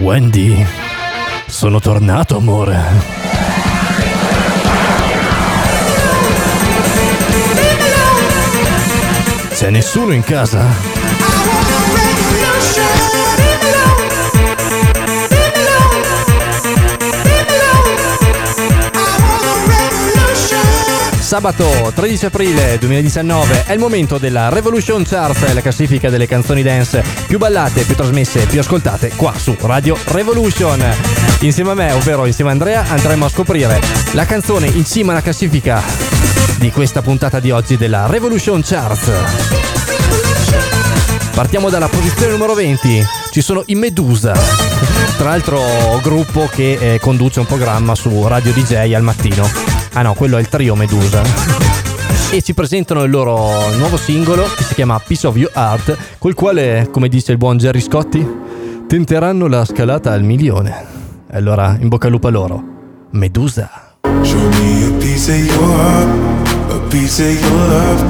Wendy, sono tornato, amore. C'è nessuno in casa? Sabato 13 aprile 2019 è il momento della Revolution Chart, la classifica delle canzoni dance più ballate, più trasmesse, più ascoltate qua su Radio Revolution. Insieme a me, ovvero insieme a Andrea, andremo a scoprire la canzone in cima alla classifica di questa puntata di oggi della Revolution Chart. Partiamo dalla posizione numero 20, ci sono i Medusa, tra l'altro gruppo che eh, conduce un programma su Radio DJ al mattino. Ah no, quello è il trio Medusa. E ci presentano il loro nuovo singolo che si chiama Piece of Your Heart, col quale, come dice il buon Jerry Scotti, tenteranno la scalata al milione. E allora, in bocca al lupo a loro. Medusa. Show me a piece of your heart, a piece of your love.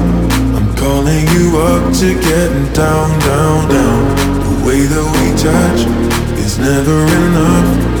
I'm calling you up to getting down, down, down. The way that we touch is never enough.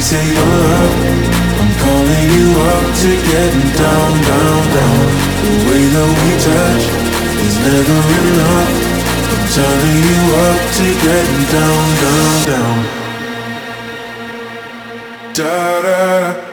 piece of your love. I'm calling you up to getting down, down, down. The way that we touch is never enough. I'm turning you up to getting down, down, down. Da da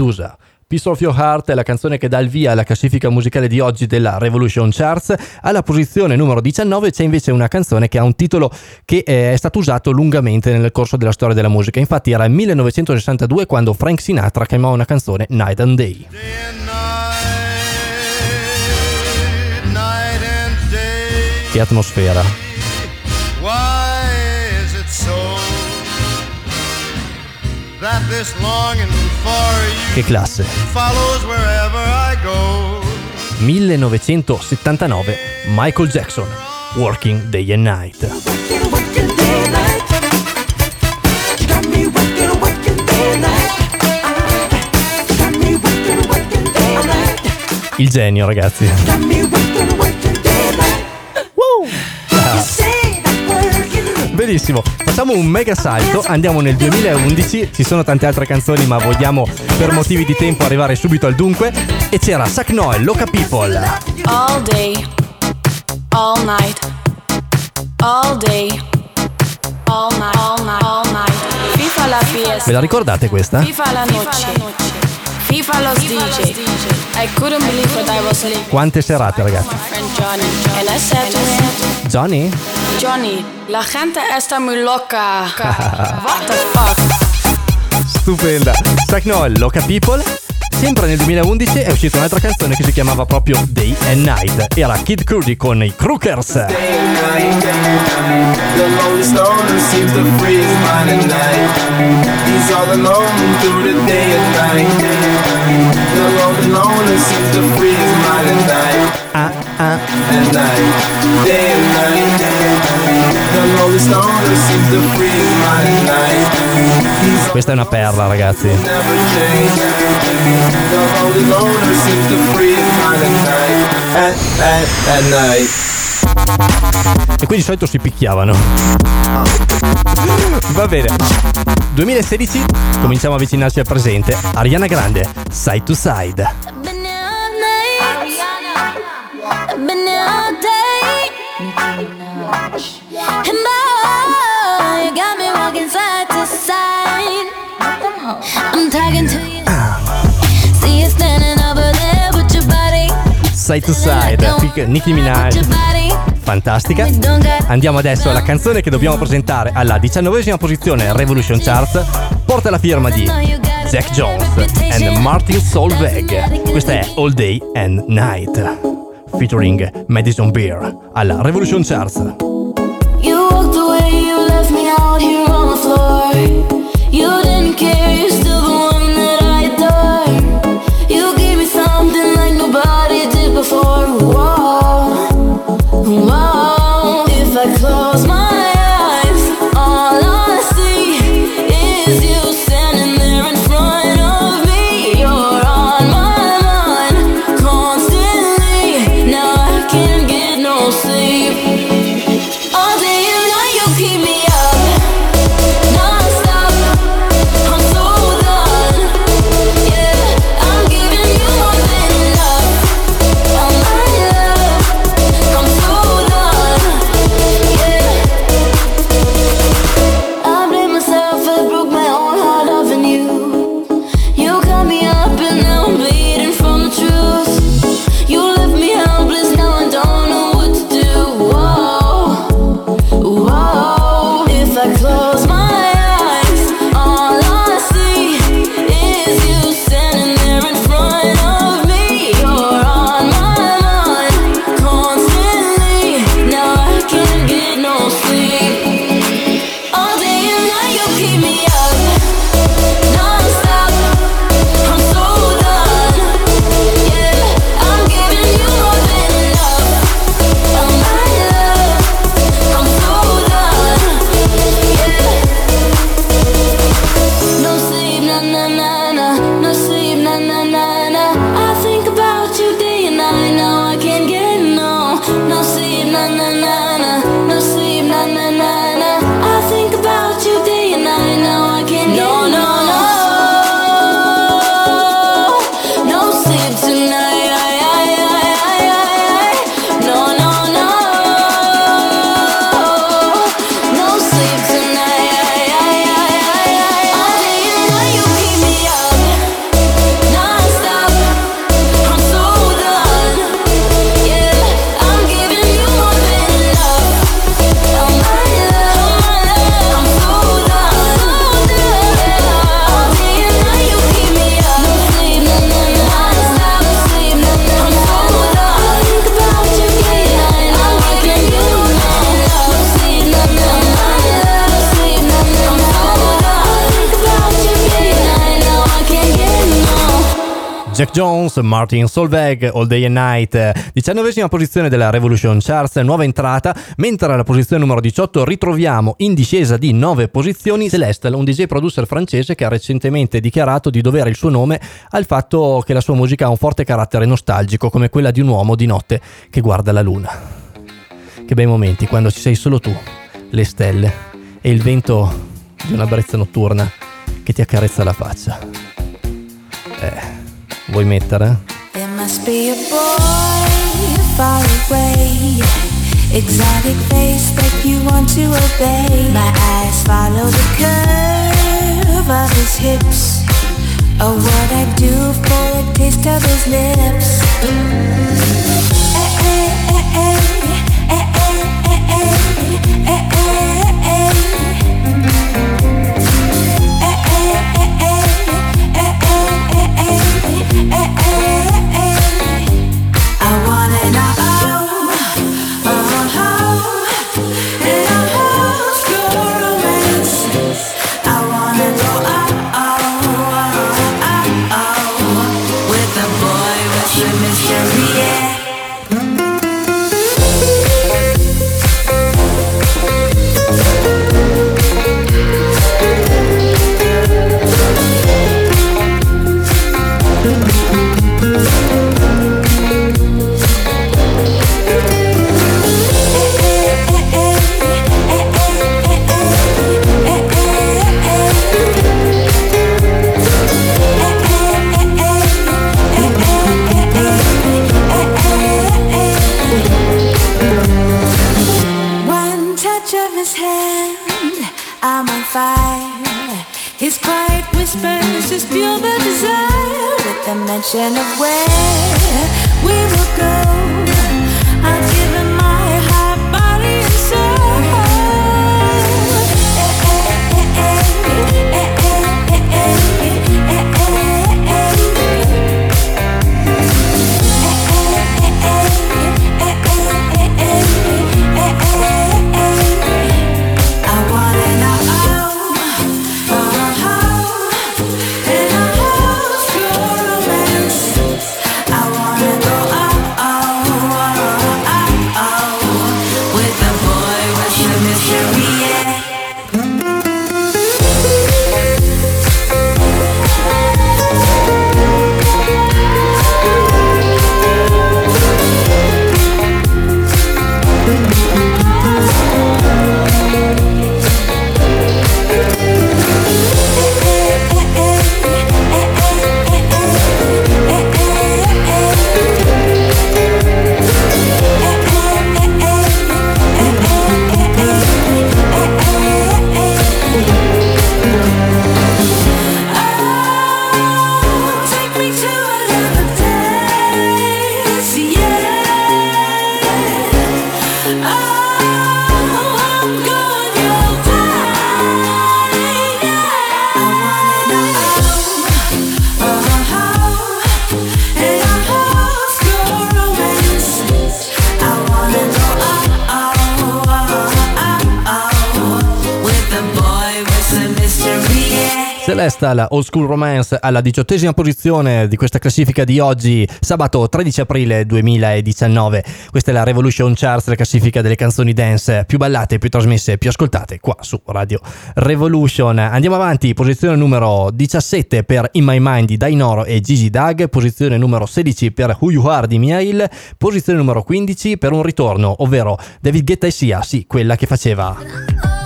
Medusa. Piece of Your Heart è la canzone che dà il via alla classifica musicale di oggi della Revolution Charts. Alla posizione numero 19 c'è invece una canzone che ha un titolo che eh, è stato usato lungamente nel corso della storia della musica. Infatti era il 1962 quando Frank Sinatra chiamò una canzone Night and Day. and. Che atmosfera. Why is that this for you Che classe. follows wherever I go? 1979 Michael Jackson Working Day and Night. Il genio ragazzi. Benissimo, facciamo un mega salto, andiamo nel 2011, ci sono tante altre canzoni ma vogliamo per motivi di tempo arrivare subito al dunque e c'era Sack Noel, Loca People. All day, all night, all day, all night, all night, all night. FIFA la Ve fiesta, la ricordate questa? FIFA la noche, FIFA los DJ. I couldn't believe what I was living. Quante serate ragazzi? Johnny, and I said to him, Johnny? Johnny, la gente está muy loca. What the fuck? Stupenda. Sack Noel, Loca People. Sempre nel 2011 è uscita un'altra canzone che si chiamava proprio Day and Night. Era Kid Cudi con i Crookers. Day and night, day and night. The lonely stoner seems to free his mind at night. He's all alone through the day and night. The lonely loner seems to free his mind at night. Ah, ah. At night, day and night. The lonely stoner seems to free his mind at night. Questa è una perla, ragazzi. E qui di solito si picchiavano. Va bene. 2016, cominciamo a avvicinarci al presente. Ariana Grande, Side to Side. Been all day, Side to Side, Pic- Nicki Minaj, fantastica. Andiamo adesso alla canzone che dobbiamo presentare alla diciannovesima posizione Revolution Charts. Porta la firma di Jack Jones and Martin Solveig. Questa è All Day and Night, featuring Madison Beer alla Revolution Charts. Jack Jones, Martin Solveig, All Day and Night, diciannovesima posizione della Revolution Charts, nuova entrata, mentre alla posizione numero 18 ritroviamo in discesa di 9 posizioni Celestel, un DJ producer francese che ha recentemente dichiarato di dovere il suo nome al fatto che la sua musica ha un forte carattere nostalgico come quella di un uomo di notte che guarda la luna. Che bei momenti quando ci sei solo tu, le stelle e il vento di una brezza notturna che ti accarezza la faccia. Eh, vuoi mettere? There must be a boy far away, exotic face that you want to obey. My eyes follow the curve of his hips, or what I do for a taste of his lips. Eh, eh, eh, eh, eh, His quiet whispers just fuel the desire with the mention of where we will go. I've given yeah. Celestal Old School Romance alla diciottesima posizione di questa classifica di oggi, sabato 13 aprile 2019. Questa è la Revolution Charts, la classifica delle canzoni dance più ballate, più trasmesse, più ascoltate qua su Radio Revolution. Andiamo avanti, posizione numero 17 per In My Mind di Dainoro e Gigi Dag, posizione numero 16 per Who You Are di Miail, posizione numero 15 per un ritorno, ovvero David Guetta e Sia, sì, quella che faceva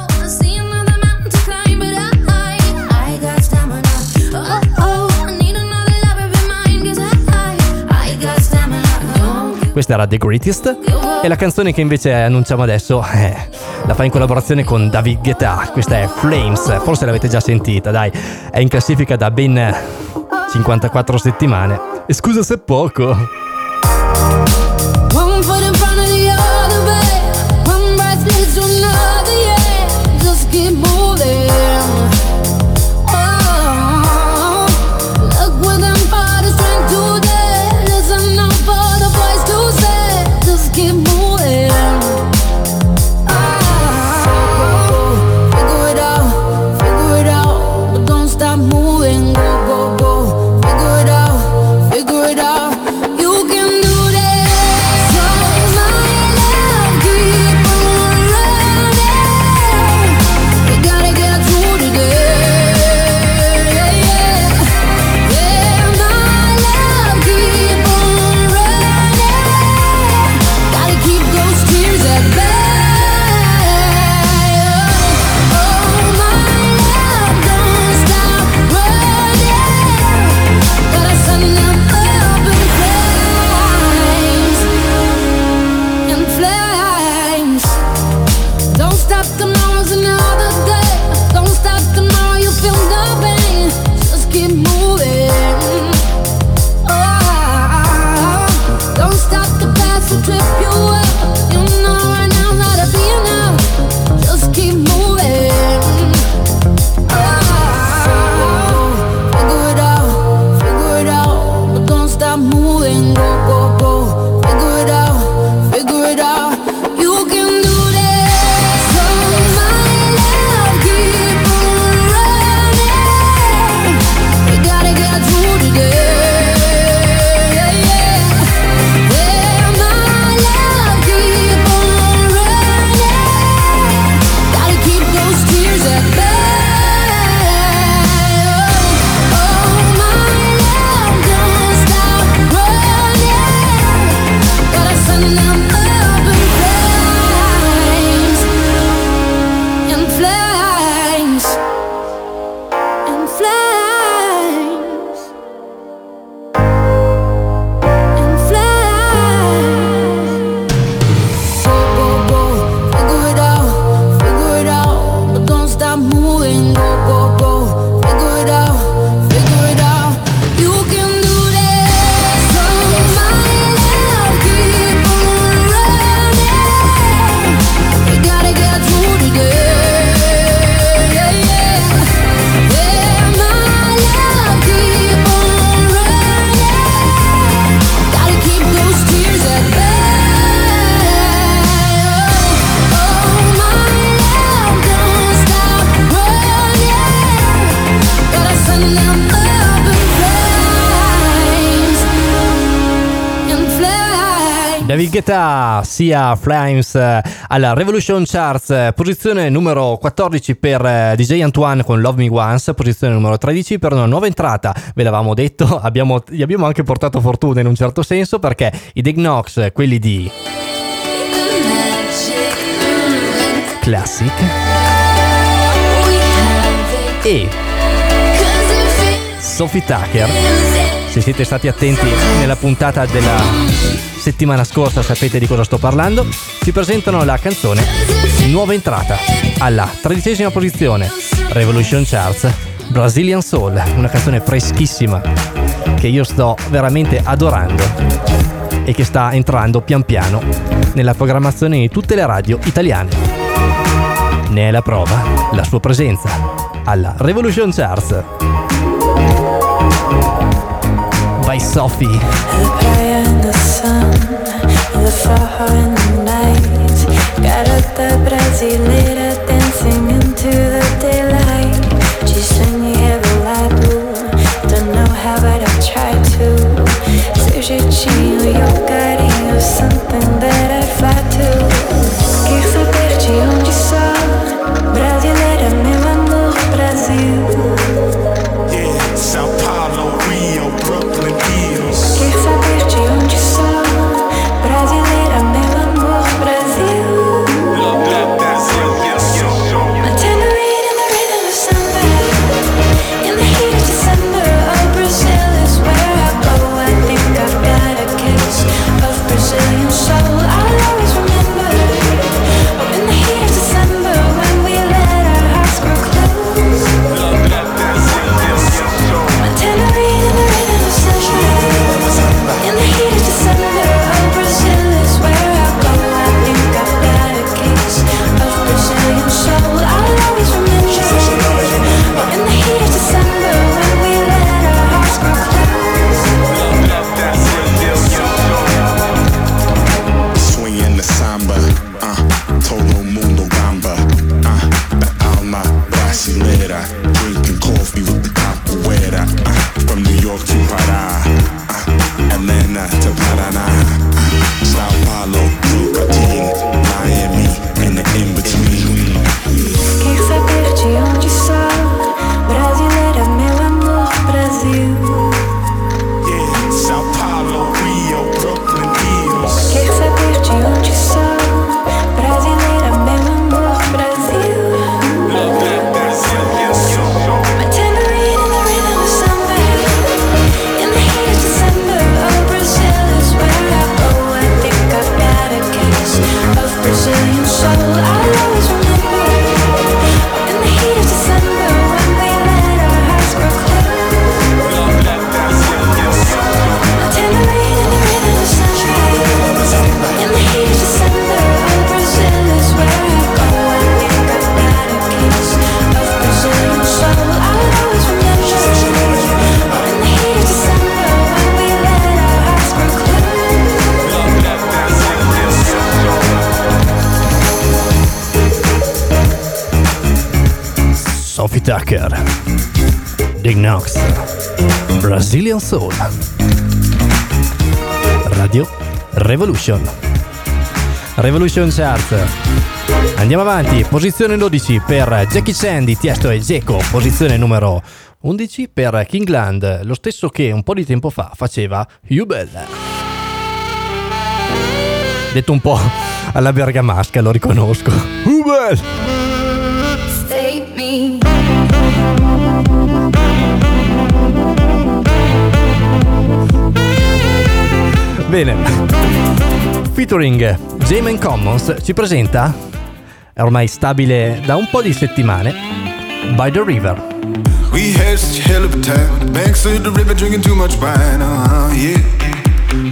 Questa era The Greatest e la canzone che invece annunciamo adesso eh, la fa in collaborazione con David Guetta. Questa è Flames, forse l'avete già sentita, dai, è in classifica da ben 54 settimane. E scusa se poco. David Guetta sia Flames eh, alla Revolution Charts, eh, posizione numero 14 per eh, DJ Antoine con Love Me Once, posizione numero 13 per una nuova entrata. Ve l'avevamo detto, abbiamo, gli abbiamo anche portato fortuna in un certo senso perché i Dig Knox, quelli di Classic e Sophie Tucker. Se siete stati attenti nella puntata della settimana scorsa sapete di cosa sto parlando. Ci presentano la canzone Nuova entrata alla tredicesima posizione Revolution Charts Brazilian Soul, una canzone freschissima che io sto veramente adorando e che sta entrando pian piano nella programmazione di tutte le radio italiane. Ne è la prova la sua presenza alla Revolution Charts by Sophie. The fire in the night. Garota brasileira dancing into the daylight. Ci sogni revelado, don't know how but I've tried to. Seu jeitinho e o carinho, something that Tucker, Dig Knox, Brazilian Soul, Radio Revolution, Revolution Chart. Andiamo avanti, posizione 12 per Jackie Sandy, Tiesto e Geco, posizione numero 11 per Kingland, lo stesso che un po' di tempo fa faceva Hubel. Detto un po' alla bergamasca, lo riconosco. Hubel! Bene. Featuring Jamin Commons ci presenta, è ormai stabile da un po' di settimane, By the River. We had such hell of a time. The banks of the river drinking too much wine. Uh huh, yeah.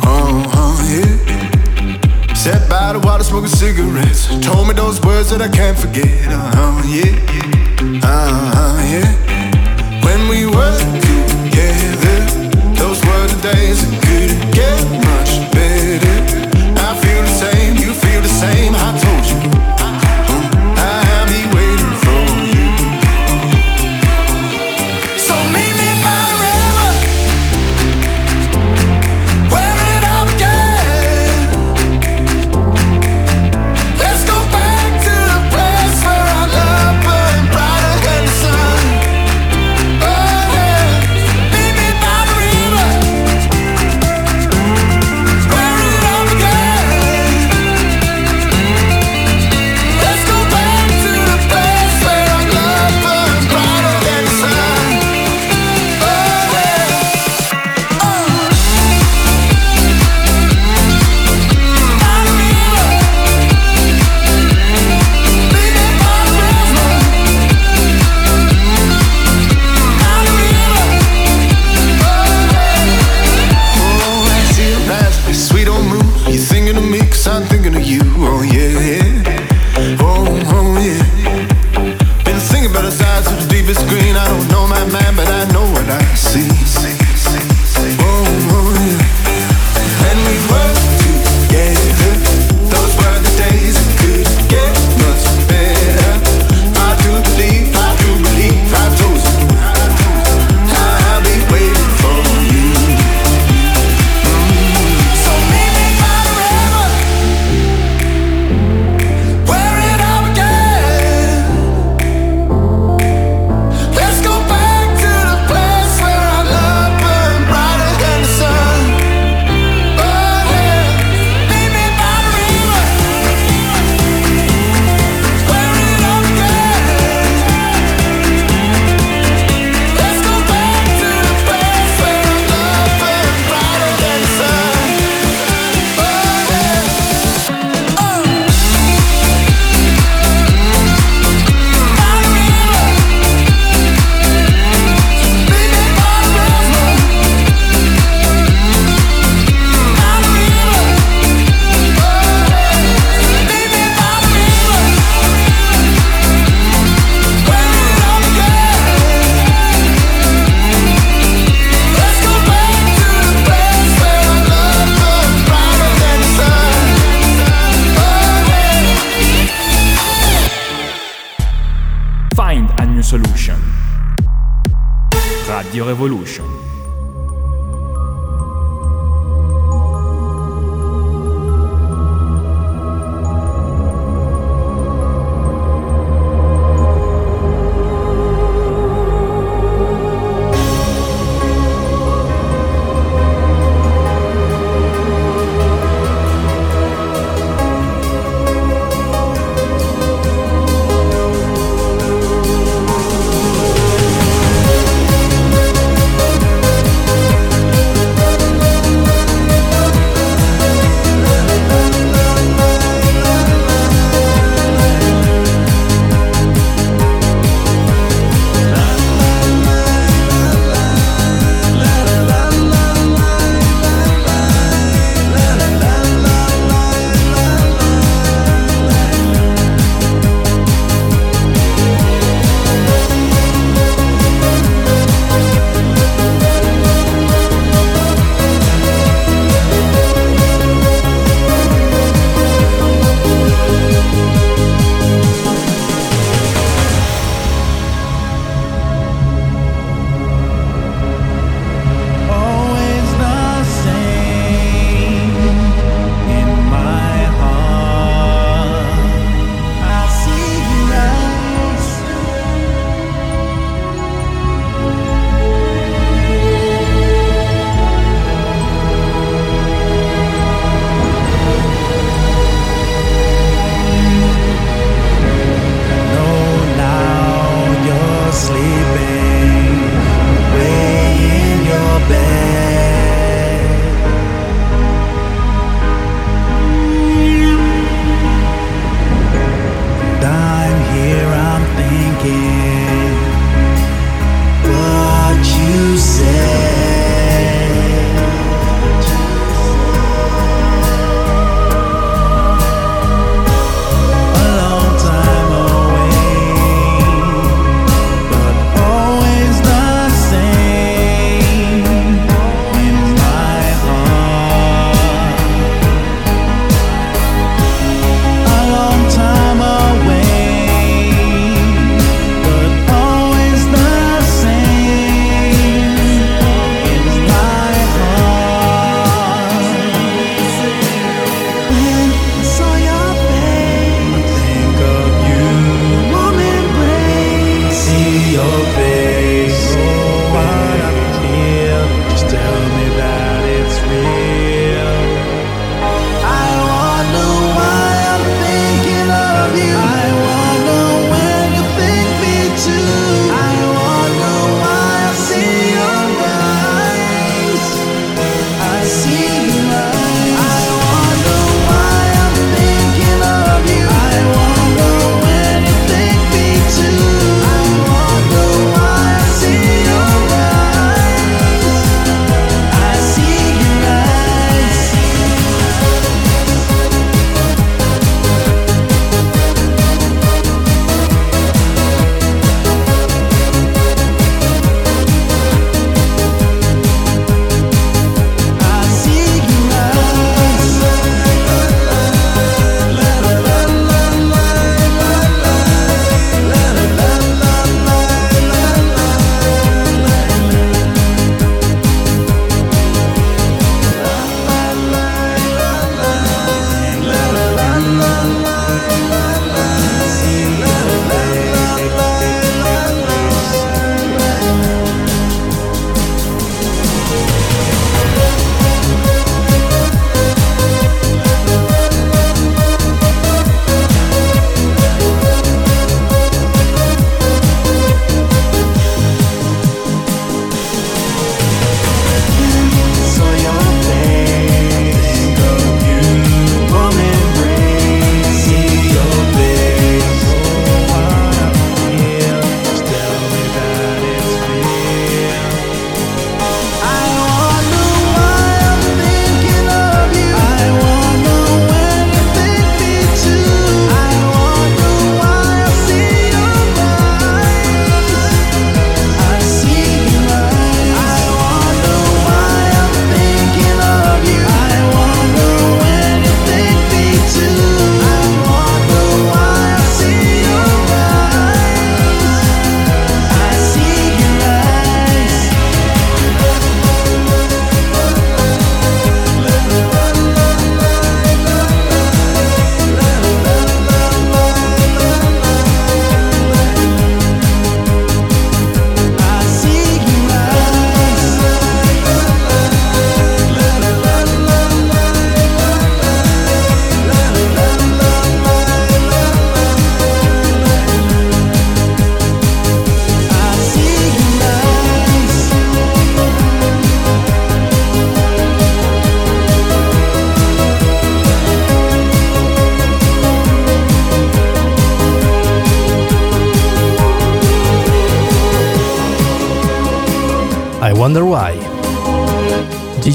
Uh huh, yeah. Sat by the water smoking cigarettes. Told me those words that I can't forget. Uh huh, yeah. Uh huh, yeah. When we were together, those were the days that couldn't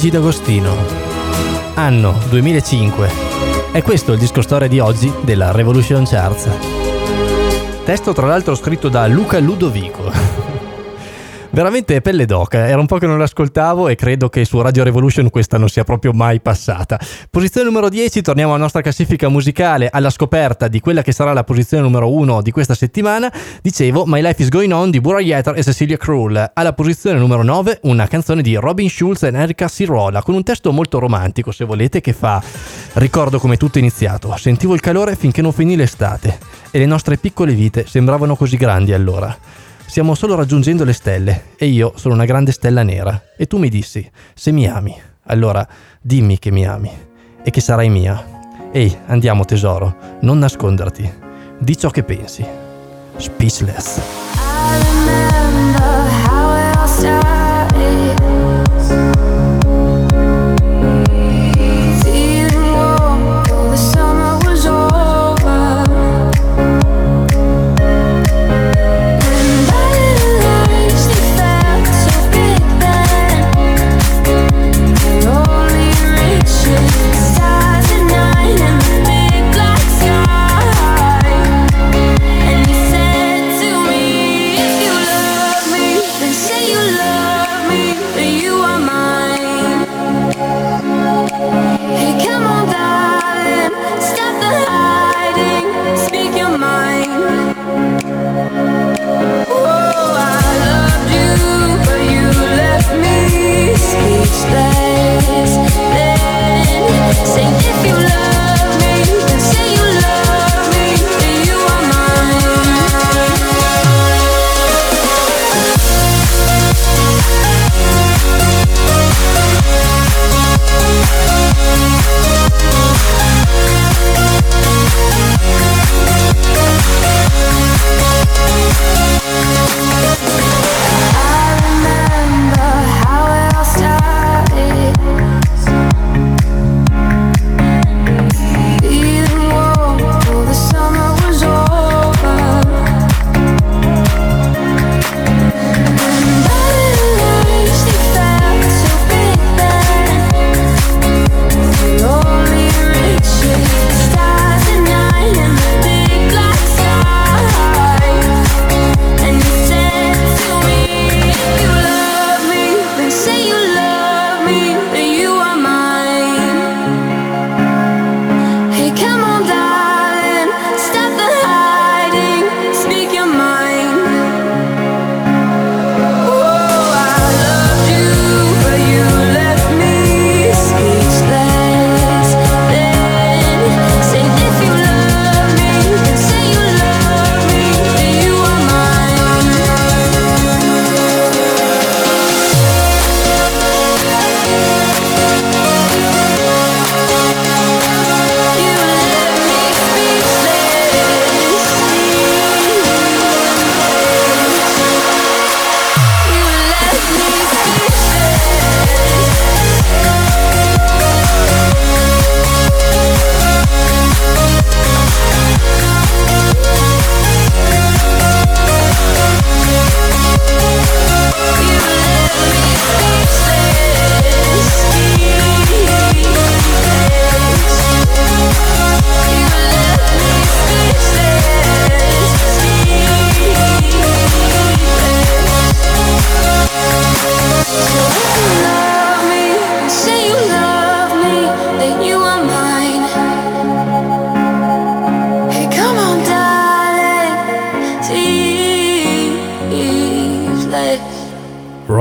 Gigi D'Agostino. Anno 2005. E questo è il disco storia di oggi della Revolution Charts. Testo tra l'altro scritto da Luca Ludovico. Veramente pelle d'oca, era un po' che non l'ascoltavo e credo che su Radio Revolution questa non sia proprio mai passata. Posizione numero 10, torniamo alla nostra classifica musicale, alla scoperta di quella che sarà la posizione numero 1 di questa settimana. Dicevo, My Life is Going On di Bura Yetter e Cecilia Krull. Alla posizione numero 9, una canzone di Robin Schulz e Erika Sirola, con un testo molto romantico, se volete, che fa... Ricordo come tutto è iniziato, sentivo il calore finché non finì l'estate e le nostre piccole vite sembravano così grandi allora. Stiamo solo raggiungendo le stelle e io sono una grande stella nera. E tu mi dissi, se mi ami, allora dimmi che mi ami e che sarai mia. Ehi, andiamo tesoro, non nasconderti. Di ciò che pensi. Speechless. Say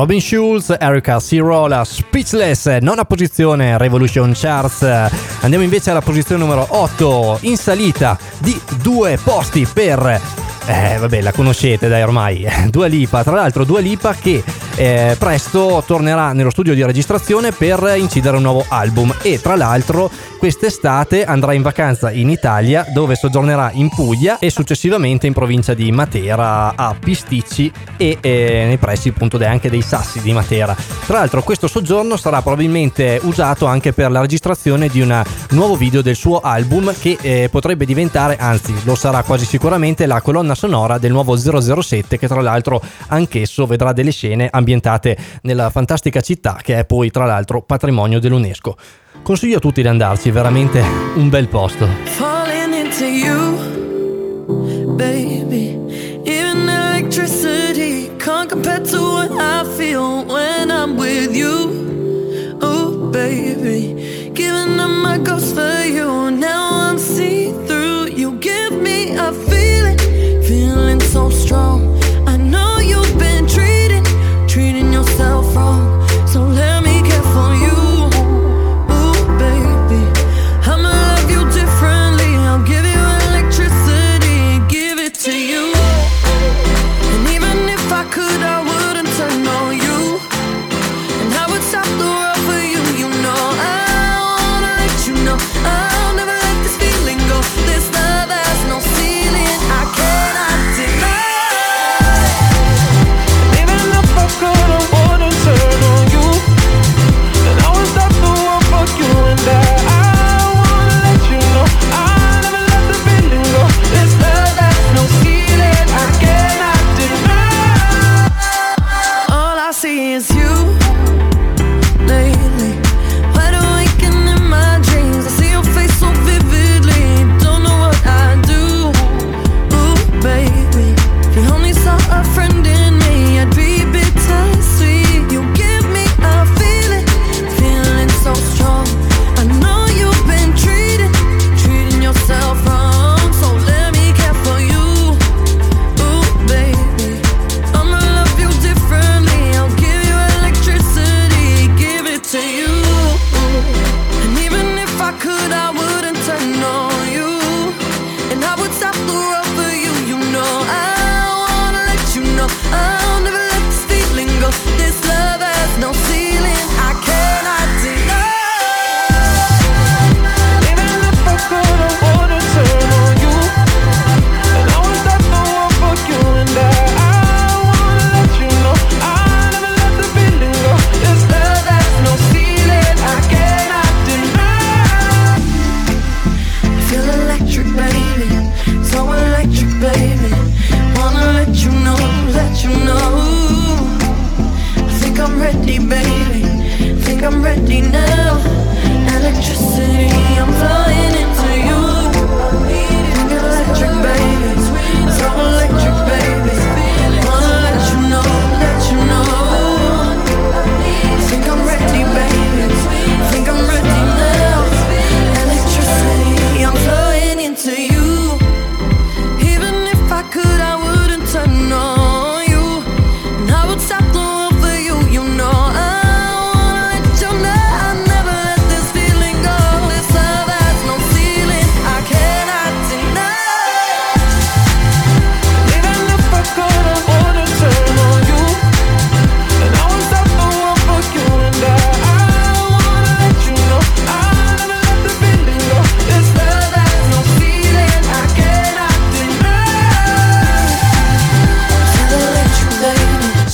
Robin Schulz, Erika Sirola, Speechless, nona posizione Revolution Charts. Andiamo invece alla posizione numero 8, in salita di due posti per... Eh, vabbè, la conoscete dai ormai. Dua Lipa, tra l'altro Dua Lipa che eh, presto tornerà nello studio di registrazione per incidere un nuovo album e tra l'altro quest'estate andrà in vacanza in Italia dove soggiornerà in Puglia e successivamente in provincia di Matera a Pisticci e eh, nei pressi appunto anche dei Sassi di Matera. Tra l'altro questo soggiorno sarà probabilmente usato anche per la registrazione di un nuovo video del suo album che eh, potrebbe diventare, anzi lo sarà quasi sicuramente, la colonna sonora del nuovo 007 che tra l'altro anch'esso vedrà delle scene ambientate nella fantastica città che è poi tra l'altro patrimonio dell'UNESCO. Consiglio a tutti di andarci, veramente un bel posto. Falling into you, baby. Even electricity can't compare to what I feel when I'm with you.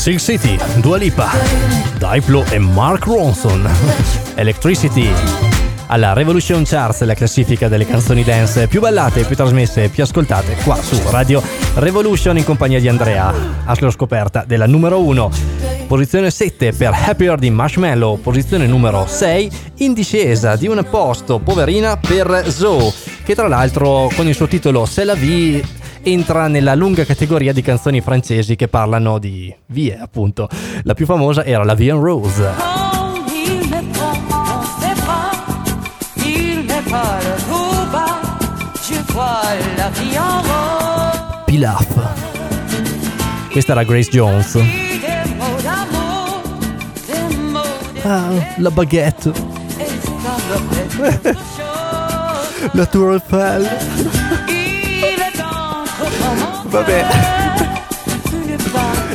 Silk City, Dua Lipa, Diplo e Mark Ronson, Electricity. Alla Revolution Charts, la classifica delle canzoni dance più ballate, più trasmesse e più ascoltate qua su Radio Revolution in compagnia di Andrea, Aslo scoperta della numero 1. Posizione 7 per Happier di Marshmallow, posizione numero 6 in discesa di un posto poverina per Zoe, che tra l'altro con il suo titolo Se la vie entra nella lunga categoria di canzoni francesi che parlano di vie, appunto. La più famosa era la Vie en Rose. Pilaf. Questa era Grace Jones. Ah, la baguette. la Tour Eiffel. Vabbè.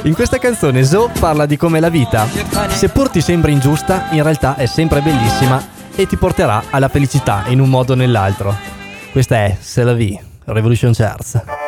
In questa canzone Zoe parla di come la vita, seppur ti sembra ingiusta, in realtà è sempre bellissima e ti porterà alla felicità in un modo o nell'altro. Questa è Se la vie, Revolution Charts.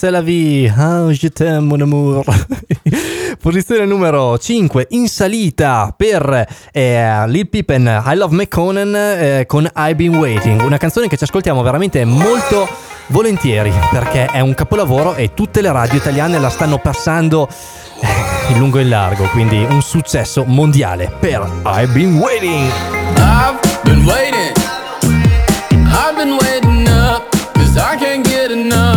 C'est la vie, oh, je t'aime mon amour. Posizione numero 5 in salita per eh, Lil Pippen, I Love McConan eh, con I've Been Waiting, una canzone che ci ascoltiamo veramente molto volentieri perché è un capolavoro e tutte le radio italiane la stanno passando eh, in lungo e in largo, quindi un successo mondiale per I've Been Waiting. I've been waiting. I've been waiting up cause I can't get enough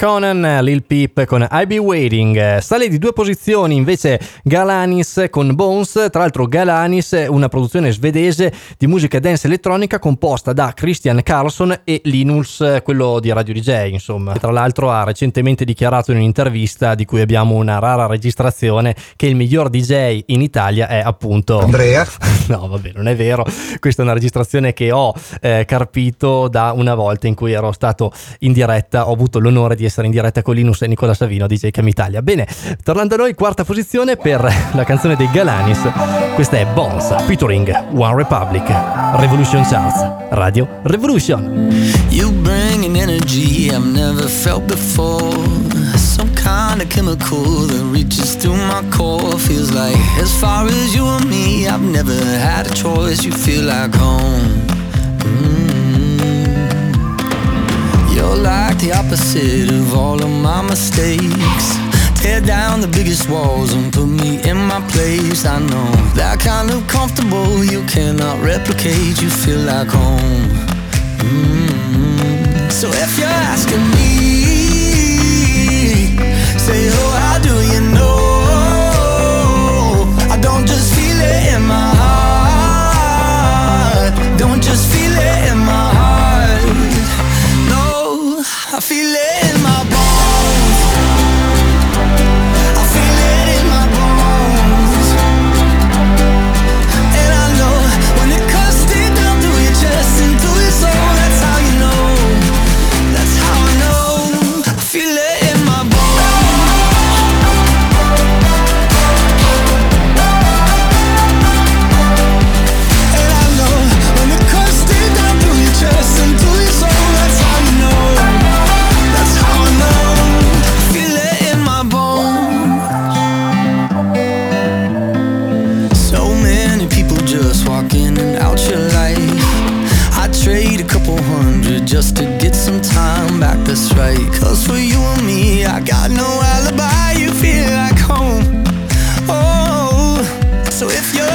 McConan, Lil Peep con I Be Waiting. Sale di due posizioni invece Galanis con Bones. Tra l'altro, Galanis è una produzione svedese di musica dance elettronica composta da Christian Carlson e Linus, quello di Radio DJ. Insomma, tra l'altro, ha recentemente dichiarato in un'intervista di cui abbiamo una rara registrazione che il miglior DJ in Italia è appunto Andrea. No, vabbè, non è vero. Questa è una registrazione che ho eh, carpito da una volta in cui ero stato in diretta. Ho avuto l'onore di essere in diretta con Linus e Nicola Savino, DJ Cam Italia. Bene, tornando a noi, quarta posizione per la canzone dei Galanis. Questa è Bones featuring One Republic, Revolution Charts, Radio Revolution. You bring an energy I've never felt before. Some kind of chemical that reaches through my core. Feels like as far as you and me, I've never had a choice. You feel like home. You're like the opposite of all of my mistakes. Tear down the biggest walls and put me in my place. I know that kind of comfortable you cannot replicate. You feel like home. Mm. So if you're asking me, say, oh, how do you know? I don't just feel it in my heart. Don't just feel it in my No, I feel it in my bones. So if you're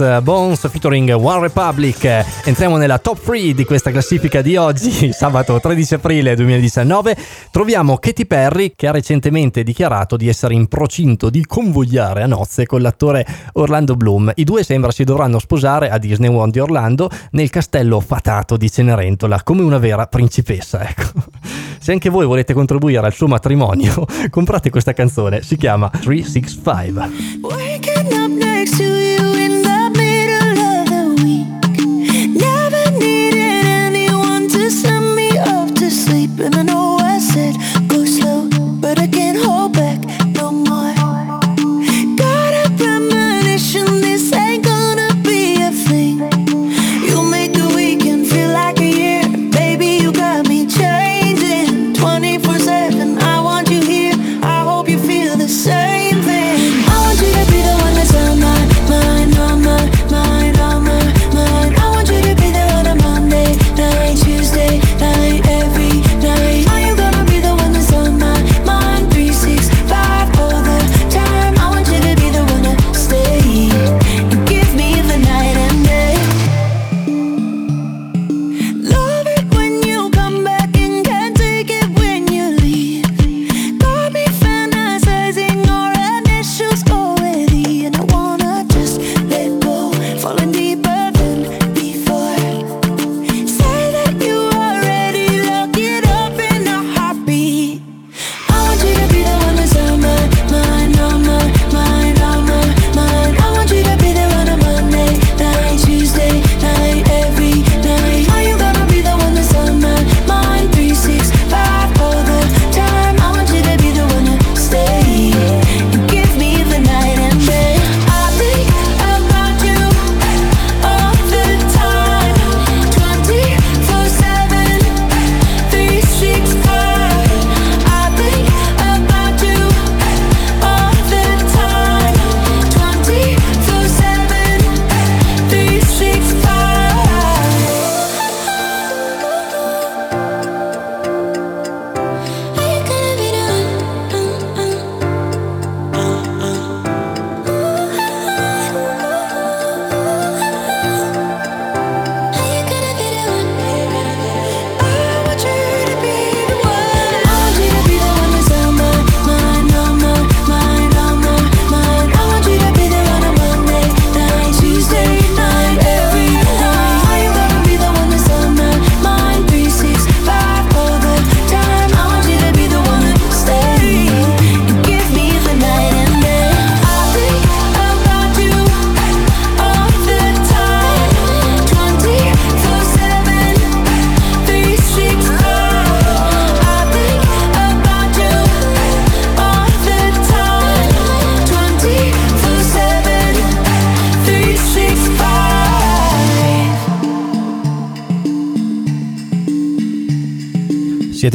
Eh, Bones featuring One Republic. Entriamo nella top 3 di questa classifica di oggi, sabato 13 aprile 2019. Troviamo Katy Perry che ha recentemente dichiarato di essere in procinto di convogliare a nozze con l'attore Orlando Bloom. I due sembra si dovranno sposare a Disney World di Orlando nel castello fatato di Cenerentola come una vera principessa, ecco. Se anche voi volete contribuire al suo matrimonio, comprate questa canzone, si chiama 365.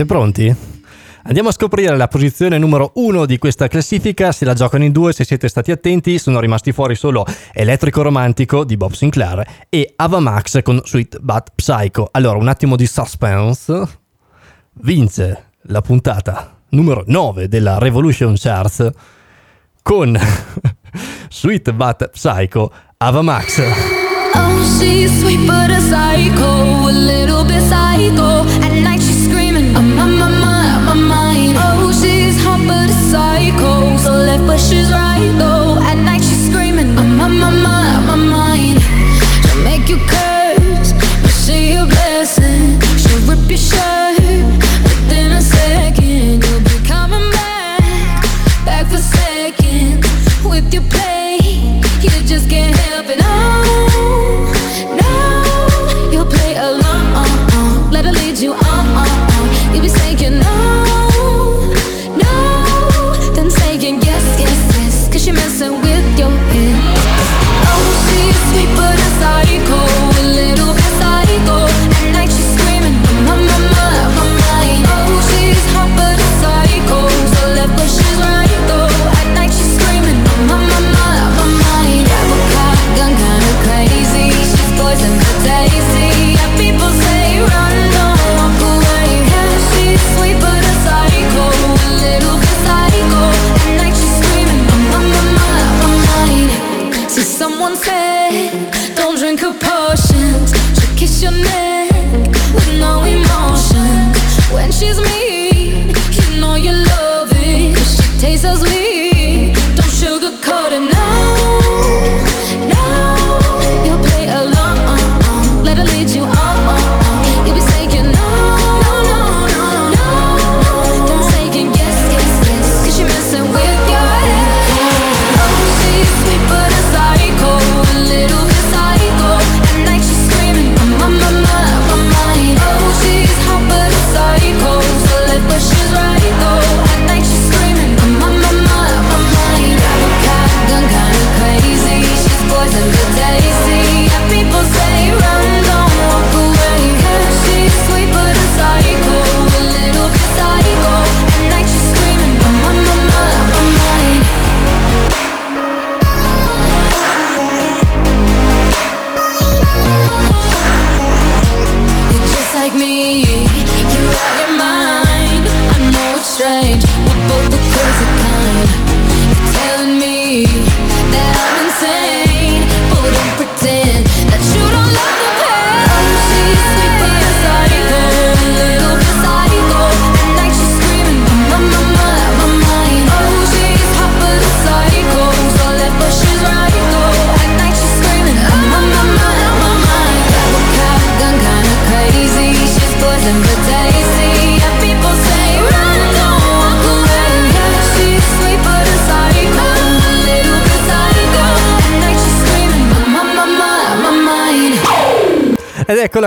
pronti? Andiamo a scoprire la posizione numero 1 di questa classifica, se la giocano in due, se siete stati attenti, sono rimasti fuori solo Elettrico Romantico di Bob Sinclair e Avamax con Sweet Bat Psycho. Allora, un attimo di suspense. Vince la puntata numero 9 della Revolution Charts con Sweet Bat Psycho Avamax. Oh, she's sweet but aside.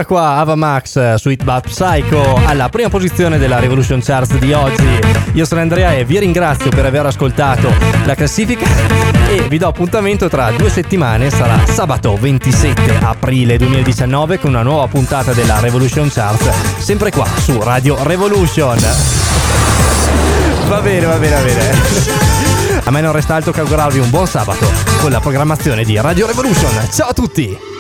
Eccola qua, Ava Max, eh, Sweet But Psycho, alla prima posizione della Revolution Charts di oggi. Io sono Andrea e vi ringrazio per aver ascoltato la classifica e vi do appuntamento tra due settimane, sarà sabato 27 aprile 2019 con una nuova puntata della Revolution Charts, sempre qua su Radio Revolution. Va bene, va bene, va bene. A me non resta altro che augurarvi un buon sabato con la programmazione di Radio Revolution. Ciao a tutti!